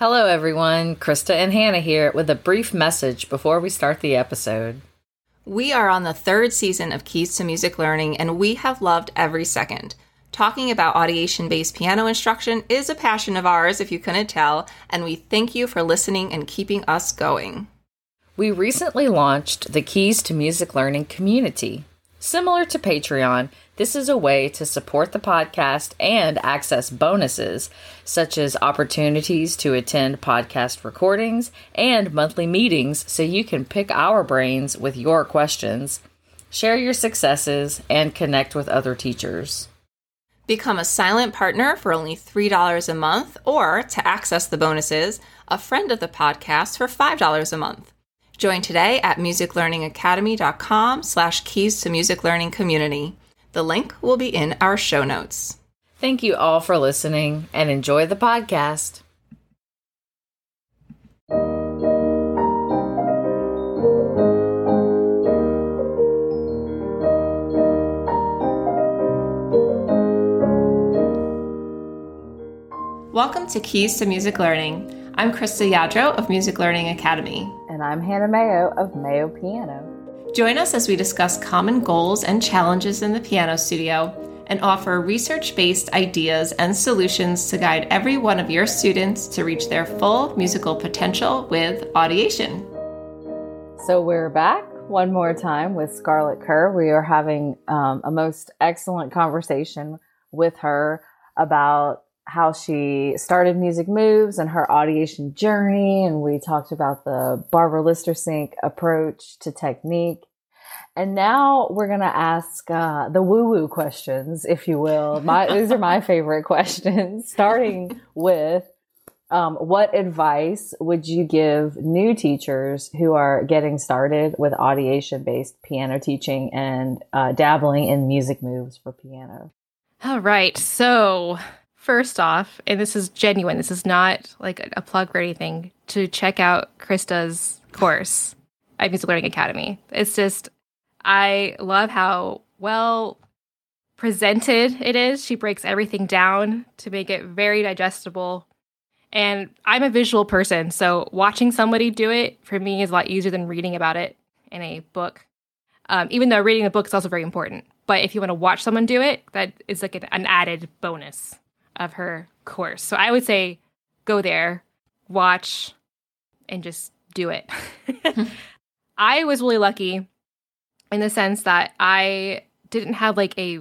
Hello, everyone. Krista and Hannah here with a brief message before we start the episode. We are on the third season of Keys to Music Learning, and we have loved every second. Talking about audiation based piano instruction is a passion of ours, if you couldn't tell, and we thank you for listening and keeping us going. We recently launched the Keys to Music Learning community. Similar to Patreon, this is a way to support the podcast and access bonuses, such as opportunities to attend podcast recordings and monthly meetings so you can pick our brains with your questions, share your successes, and connect with other teachers. Become a silent partner for only $3 a month, or to access the bonuses, a friend of the podcast for $5 a month. Join today at musiclearningacademy.com slash keys to music learning community. The link will be in our show notes. Thank you all for listening and enjoy the podcast. Welcome to Keys to Music Learning. I'm Krista Yadro of Music Learning Academy. And I'm Hannah Mayo of Mayo Piano. Join us as we discuss common goals and challenges in the piano studio and offer research based ideas and solutions to guide every one of your students to reach their full musical potential with audiation. So we're back one more time with Scarlett Kerr. We are having um, a most excellent conversation with her about how she started Music Moves and her audiation journey. And we talked about the Barbara Lister-Sink approach to technique. And now we're going to ask uh, the woo woo questions, if you will. My, these are my favorite questions, starting with um, what advice would you give new teachers who are getting started with audiation based piano teaching and uh, dabbling in music moves for piano? All right. So, first off, and this is genuine, this is not like a plug or anything, to check out Krista's course at Music Learning Academy. It's just, I love how well presented it is. She breaks everything down to make it very digestible. And I'm a visual person, so watching somebody do it for me is a lot easier than reading about it in a book. Um, even though reading a book is also very important. But if you want to watch someone do it, that is like an, an added bonus of her course. So I would say go there, watch, and just do it. I was really lucky in the sense that I didn't have like a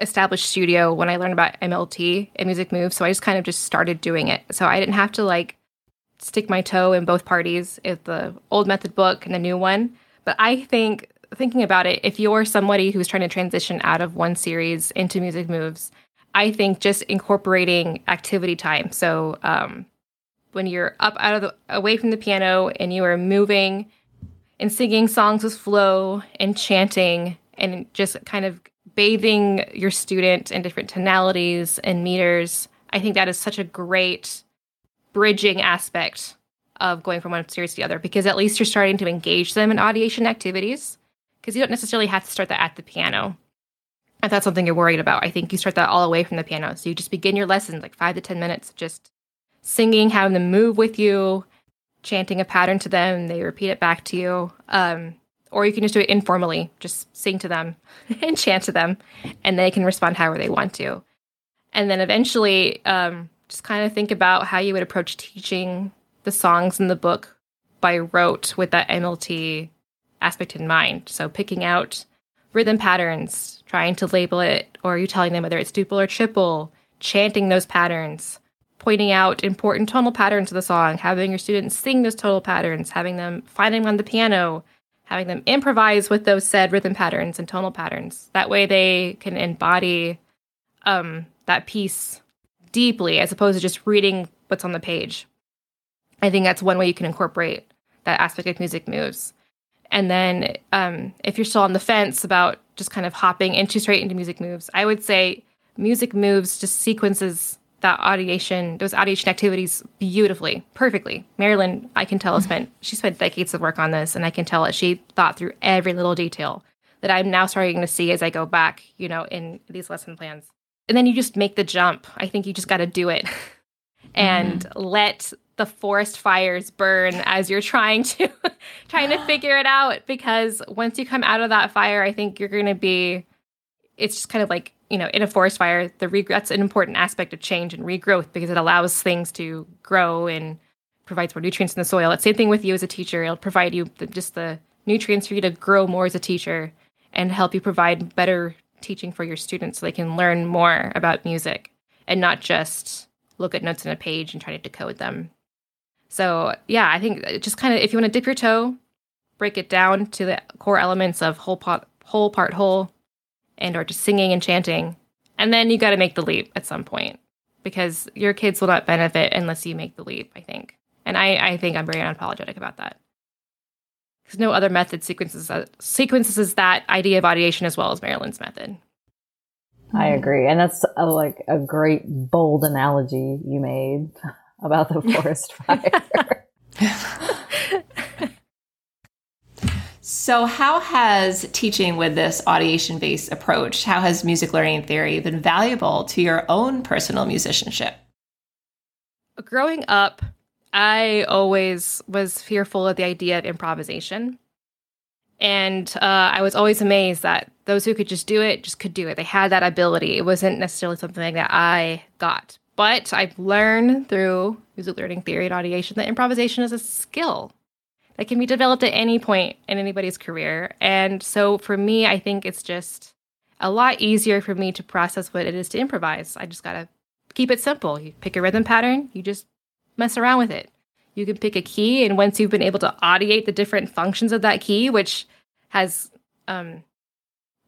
established studio when I learned about MLT and Music Move, so I just kind of just started doing it. So I didn't have to like stick my toe in both parties, if the old method book and the new one. But I think thinking about it, if you're somebody who's trying to transition out of one series into Music Moves, I think just incorporating activity time. So um, when you're up out of the away from the piano and you are moving and singing songs with flow and chanting and just kind of bathing your student in different tonalities and meters, I think that is such a great bridging aspect of going from one series to the other because at least you're starting to engage them in audiation activities because you don't necessarily have to start that at the piano if that's something you're worried about, I think you start that all away from the piano. So you just begin your lessons like five to 10 minutes, just singing, having them move with you, chanting a pattern to them, they repeat it back to you. Um, or you can just do it informally, just sing to them and chant to them, and they can respond however they want to. And then eventually, um, just kind of think about how you would approach teaching the songs in the book by rote with that MLT aspect in mind. So picking out rhythm patterns, trying to label it, or you telling them whether it's duple or triple, chanting those patterns, pointing out important tonal patterns of the song, having your students sing those tonal patterns, having them find them on the piano, having them improvise with those said rhythm patterns and tonal patterns. That way they can embody um, that piece deeply as opposed to just reading what's on the page. I think that's one way you can incorporate that aspect of music moves. And then um, if you're still on the fence about just kind of hopping into straight into music moves, I would say music moves just sequences that audiation, those audiation activities beautifully, perfectly. Marilyn, I can tell, spent she spent decades of work on this, and I can tell that she thought through every little detail that I'm now starting to see as I go back, you know, in these lesson plans. And then you just make the jump. I think you just got to do it. and mm-hmm. let the forest fires burn as you're trying to trying to figure it out because once you come out of that fire i think you're going to be it's just kind of like you know in a forest fire the re- that's an important aspect of change and regrowth because it allows things to grow and provides more nutrients in the soil it's same thing with you as a teacher it'll provide you the, just the nutrients for you to grow more as a teacher and help you provide better teaching for your students so they can learn more about music and not just look at notes on a page and try to decode them so yeah, I think just kind of if you want to dip your toe, break it down to the core elements of whole part, whole part, whole, and or just singing and chanting, and then you got to make the leap at some point because your kids will not benefit unless you make the leap. I think, and I I think I'm very unapologetic about that. Because no other method sequences uh, sequences that idea of audiation as well as Marilyn's method. I hmm. agree, and that's a, like a great bold analogy you made about the forest fire. so, how has teaching with this audiation based approach, how has music learning theory been valuable to your own personal musicianship? Growing up, I always was fearful of the idea of improvisation. And uh, I was always amazed that those who could just do it just could do it. They had that ability. It wasn't necessarily something that I got. But I've learned through music learning theory and audiation that improvisation is a skill that can be developed at any point in anybody's career. And so for me, I think it's just a lot easier for me to process what it is to improvise. I just got to keep it simple. You pick a rhythm pattern, you just mess around with it. You can pick a key, and once you've been able to audiate the different functions of that key, which has, um,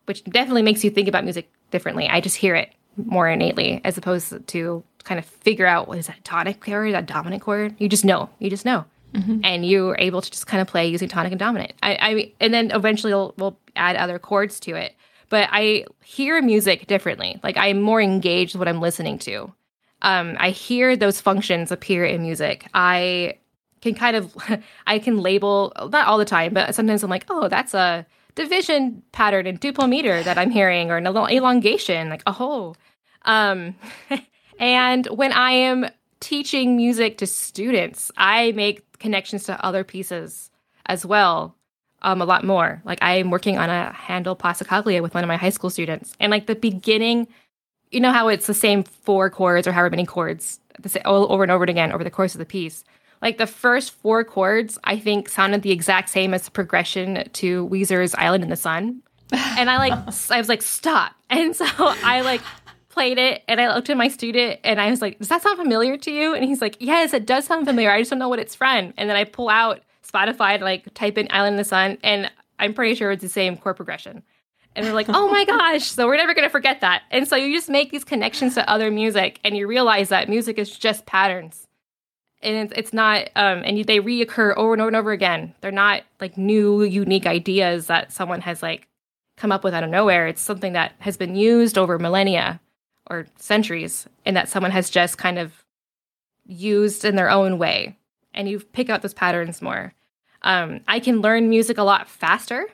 which definitely makes you think about music differently. I just hear it more innately as opposed to kind of figure out what is that tonic chord, that dominant chord. You just know. You just know. Mm-hmm. And you're able to just kind of play using tonic and dominant. I, I and then eventually we'll, we'll add other chords to it. But I hear music differently. Like I'm more engaged with what I'm listening to. Um, I hear those functions appear in music. I can kind of, I can label not all the time, but sometimes I'm like, oh, that's a division pattern in duple meter that I'm hearing, or an elongation. Like, oh, um, and when I am teaching music to students, I make connections to other pieces as well. Um, a lot more. Like I am working on a Handel Passacaglia with one of my high school students, and like the beginning, you know how it's the same four chords or however many chords, the same, over and over again over the course of the piece. Like the first four chords, I think sounded the exact same as the progression to Weezer's "Island in the Sun," and I like I was like stop, and so I like played it and I looked at my student and I was like, Does that sound familiar to you? And he's like, Yes, it does sound familiar. I just don't know what it's from. And then I pull out Spotify and like type in Island in the Sun and I'm pretty sure it's the same chord progression. And they're like, oh my gosh, so we're never going to forget that. And so you just make these connections to other music and you realize that music is just patterns. And it's, not, um, and they reoccur over and over and over again. They're not like new, unique ideas that someone has like come up with out of nowhere. It's something that has been used over millennia or centuries and that someone has just kind of used in their own way and you pick out those patterns more um, i can learn music a lot faster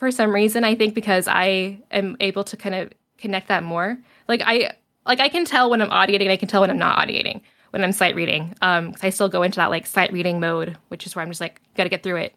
for some reason i think because i am able to kind of connect that more like i like i can tell when i'm audiating i can tell when i'm not audiating when i'm sight reading um i still go into that like sight reading mode which is where i'm just like gotta get through it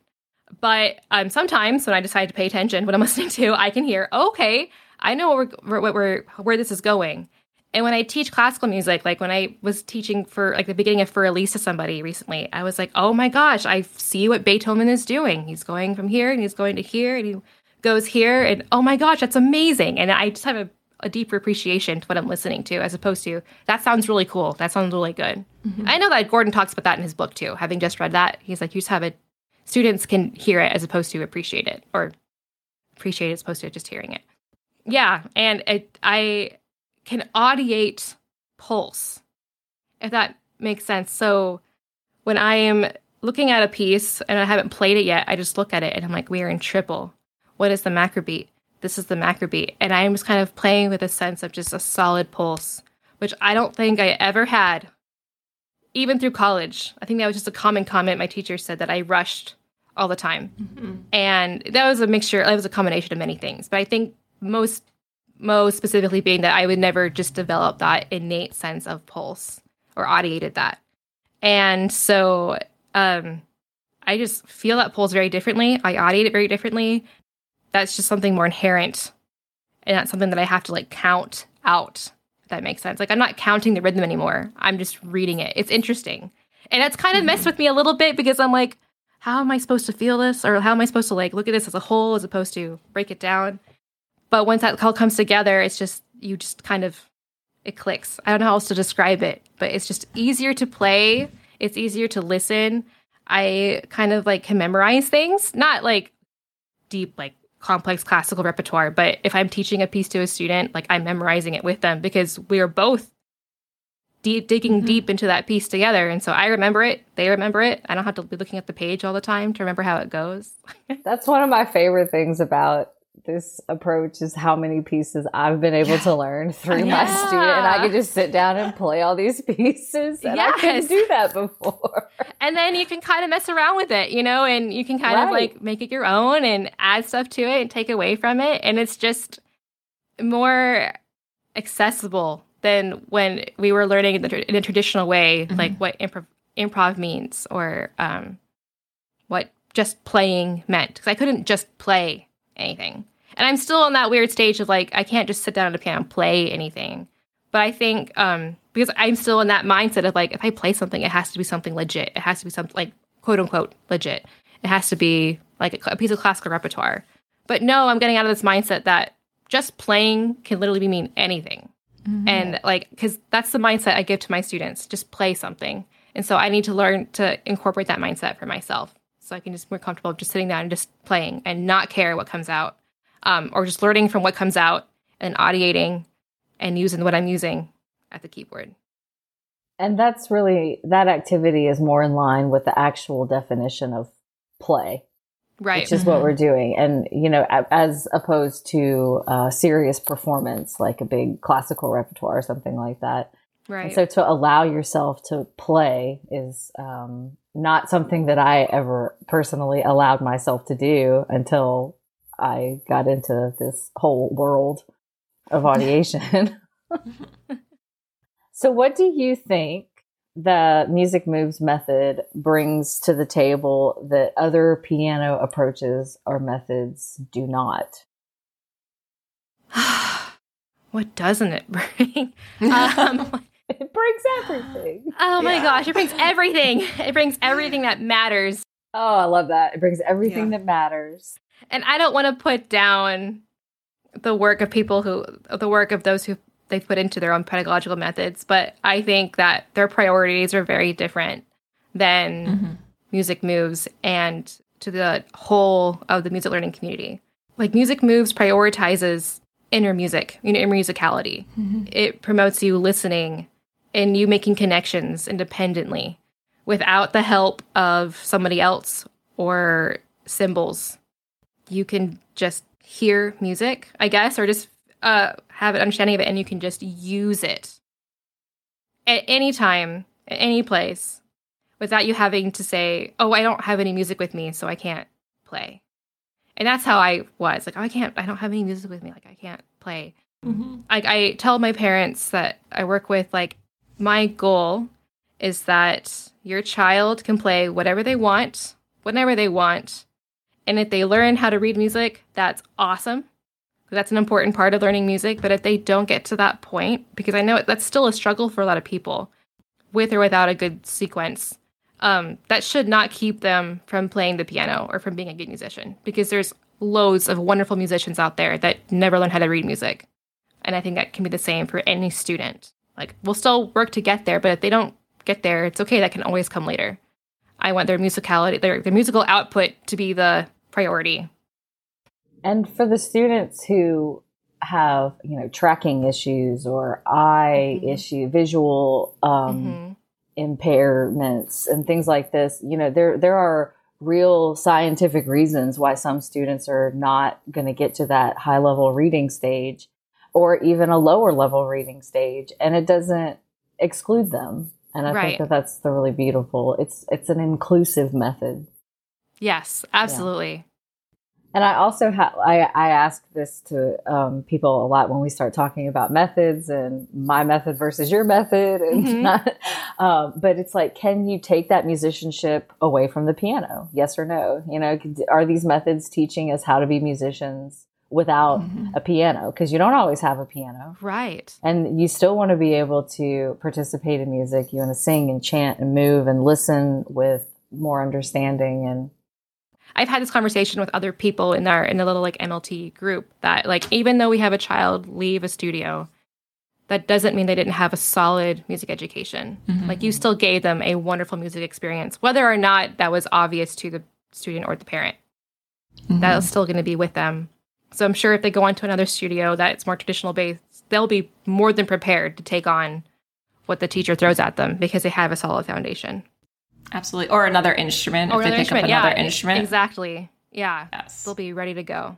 but um sometimes when i decide to pay attention what i'm listening to i can hear okay I know what we're, what we're where this is going. And when I teach classical music, like when I was teaching for like the beginning of For Elise to somebody recently, I was like, oh my gosh, I see what Beethoven is doing. He's going from here and he's going to here and he goes here. And oh my gosh, that's amazing. And I just have a, a deeper appreciation to what I'm listening to as opposed to that sounds really cool. That sounds really good. Mm-hmm. I know that Gordon talks about that in his book too. Having just read that, he's like, you just have it, students can hear it as opposed to appreciate it or appreciate it as opposed to just hearing it yeah, and it, I can audiate pulse, if that makes sense. So when I am looking at a piece and I haven't played it yet, I just look at it and I'm like, we are in triple. What is the macro beat? This is the macro beat. And I'm just kind of playing with a sense of just a solid pulse, which I don't think I ever had, even through college. I think that was just a common comment my teacher said that I rushed all the time. Mm-hmm. And that was a mixture, that was a combination of many things. But I think most most specifically being that I would never just develop that innate sense of pulse. or audiated that. And so um, I just feel that pulse very differently. I audiate it very differently. That's just something more inherent. And that's something that I have to like count out, if that makes sense. Like I'm not counting the rhythm anymore. I'm just reading it. It's interesting. And it's kind of mm-hmm. messed with me a little bit because I'm like, how am I supposed to feel this? Or how am I supposed to like look at this as a whole as opposed to break it down? But once that all comes together, it's just you just kind of it clicks. I don't know how else to describe it, but it's just easier to play. It's easier to listen. I kind of like can memorize things, not like deep, like complex classical repertoire, but if I'm teaching a piece to a student, like I'm memorizing it with them because we are both deep digging mm-hmm. deep into that piece together. And so I remember it, they remember it. I don't have to be looking at the page all the time to remember how it goes. That's one of my favorite things about this approach is how many pieces I've been able to learn through yeah. my student. And I can just sit down and play all these pieces. And yes. I couldn't do that before. And then you can kind of mess around with it, you know, and you can kind right. of like make it your own and add stuff to it and take away from it. And it's just more accessible than when we were learning in, the, in a traditional way, mm-hmm. like what improv, improv means or um, what just playing meant. Because I couldn't just play anything. And I'm still in that weird stage of like, I can't just sit down at a piano and play anything. But I think um, because I'm still in that mindset of like, if I play something, it has to be something legit. It has to be something like quote unquote legit. It has to be like a, a piece of classical repertoire. But no, I'm getting out of this mindset that just playing can literally mean anything. Mm-hmm. And like, because that's the mindset I give to my students just play something. And so I need to learn to incorporate that mindset for myself so I can just more comfortable just sitting down and just playing and not care what comes out, um, or just learning from what comes out and audiating and using what I'm using at the keyboard. And that's really that activity is more in line with the actual definition of play, right? Which is mm-hmm. what we're doing, and you know, as opposed to a serious performance like a big classical repertoire or something like that. Right. And so to allow yourself to play is um, not something that I ever personally allowed myself to do until I got into this whole world of audiation. so, what do you think the Music Moves method brings to the table that other piano approaches or methods do not? what doesn't it bring? um, it brings everything. Oh my yeah. gosh, it brings everything. It brings everything that matters. Oh, I love that. It brings everything yeah. that matters. And I don't want to put down the work of people who the work of those who they put into their own pedagogical methods, but I think that their priorities are very different than mm-hmm. music moves and to the whole of the music learning community. Like music moves prioritizes inner music, you know, inner musicality. Mm-hmm. It promotes you listening and you making connections independently without the help of somebody else or symbols. You can just hear music, I guess, or just uh, have an understanding of it, and you can just use it at any time, at any place, without you having to say, "Oh, I don't have any music with me, so I can't play." And that's how I was like, "Oh, I can't. I don't have any music with me. Like, I can't play." Mm-hmm. Like, I tell my parents that I work with, like, my goal is that your child can play whatever they want, whenever they want. And if they learn how to read music, that's awesome. That's an important part of learning music. But if they don't get to that point, because I know that's still a struggle for a lot of people, with or without a good sequence, um, that should not keep them from playing the piano or from being a good musician. Because there's loads of wonderful musicians out there that never learn how to read music. And I think that can be the same for any student. Like we'll still work to get there, but if they don't get there, it's okay. That can always come later. I want their musicality, their their musical output to be the priority. And for the students who have, you know, tracking issues or eye mm-hmm. issue, visual um, mm-hmm. impairments and things like this, you know, there there are real scientific reasons why some students are not going to get to that high level reading stage or even a lower level reading stage and it doesn't exclude them and i right. think that that's the really beautiful it's it's an inclusive method yes absolutely And I also have, I, I ask this to um, people a lot when we start talking about methods and my method versus your method. And Mhm. not, um, but it's like, can you take that musicianship away from the piano? Yes or no? You know, are these methods teaching us how to be musicians without Mhm. a piano? Because you don't always have a piano. Right. And you still want to be able to participate in music. You want to sing and chant and move and listen with more understanding and I've had this conversation with other people in our in the little like MLT group that like even though we have a child leave a studio, that doesn't mean they didn't have a solid music education. Like you still gave them a wonderful music experience, whether or not that was obvious to the student or the parent. That's still going to be with them. So I'm sure if they go on to another studio that's more traditional based, they'll be more than prepared to take on what the teacher throws at them because they have a solid foundation. Absolutely. Or another instrument. Or if they another pick up another yeah, instrument. Exactly. Yeah. Yes. They'll be ready to go.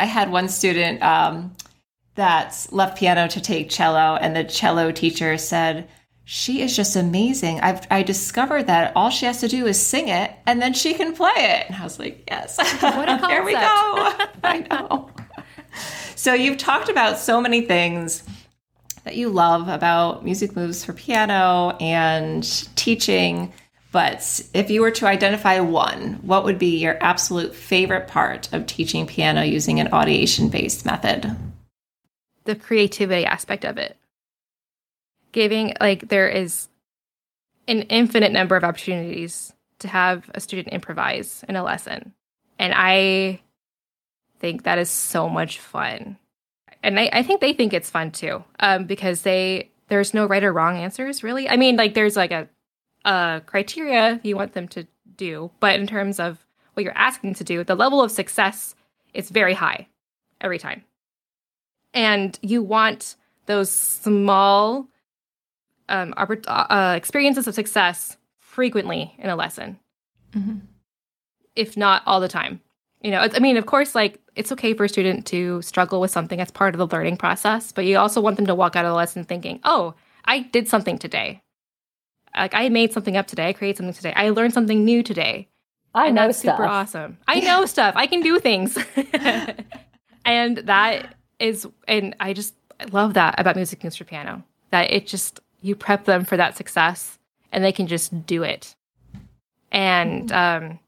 I had one student um, that left piano to take cello, and the cello teacher said, She is just amazing. I've I discovered that all she has to do is sing it, and then she can play it. And I was like, Yes, What a here we go. I know. So you've talked about so many things that you love about music moves for piano and teaching. But if you were to identify one, what would be your absolute favorite part of teaching piano using an audiation based method? the creativity aspect of it. Giving, like, there is an infinite number of opportunities to have a student improvise in a lesson. And I think that is so much fun. And I, I think they think it's fun too, um, because they, there's no right or wrong answers really. I mean, like, there's like a, a criteria you want them to do, but in terms of what you're asking to do, the level of success is very high every time and you want those small um, oppor- uh, experiences of success frequently in a lesson, Mhm. if not all the time. You know, I mean, of course, like it's okay for a student to struggle with something as part of the learning process, but you also want them to walk out of the lesson thinking, "Oh, I did something today. Like I made something up today. I created something today. I learned something new today." I and know that's stuff. super awesome. I know stuff. I can do things. and that is and I just I love that about music for piano. That it just you prep them for that success and they can just do it. And um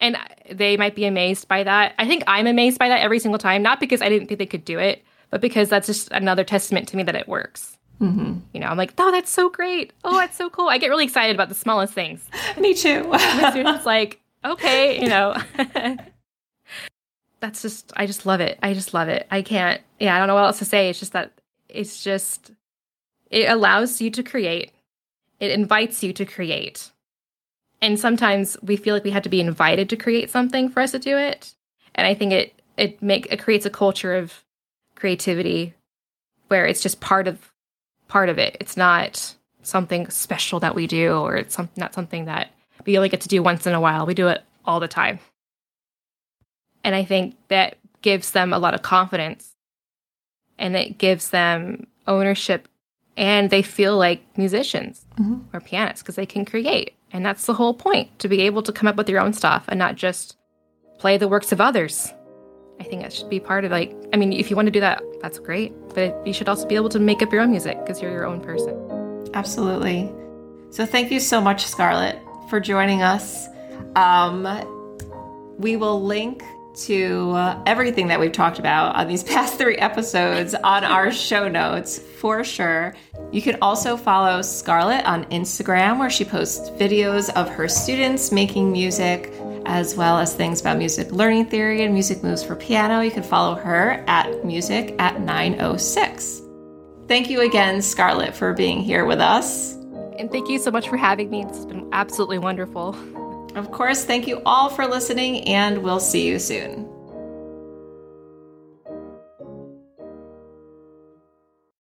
and they might be amazed by that. I think I'm amazed by that every single time, not because I didn't think they could do it, but because that's just another testament to me that it works. Mm-hmm. You know, I'm like, oh, that's so great. Oh, that's so cool. I get really excited about the smallest things Me too. the student's like, okay, you know. That's just I just love it. I just love it. I can't yeah, I don't know what else to say. It's just that it's just it allows you to create. It invites you to create. And sometimes we feel like we have to be invited to create something for us to do it. And I think it it make it creates a culture of creativity where it's just part of part of it. It's not something special that we do or it's some, not something that we only get to do once in a while. We do it all the time. And I think that gives them a lot of confidence and it gives them ownership and they feel like musicians Mhm. or pianists because they can create. And that's the whole point to be able to come up with your own stuff and not just play the works of others. I think that should be part of like, I mean, if you want to do that, that's great. But you should also be able to make up your own music because you're your own person. Absolutely. So thank you so much, Scarlett, for joining us. Um, we will link to uh, everything that we've talked about on these past three episodes on our show notes for sure. You can also follow Scarlett on Instagram, where she posts videos of her students making music, as well as things about music learning theory and music moves for piano. You can follow her at music at 906. Thank you again, Scarlett, for being here with us. And thank you so much for having me. It's been absolutely wonderful. Of course, thank you all for listening, and we'll see you soon.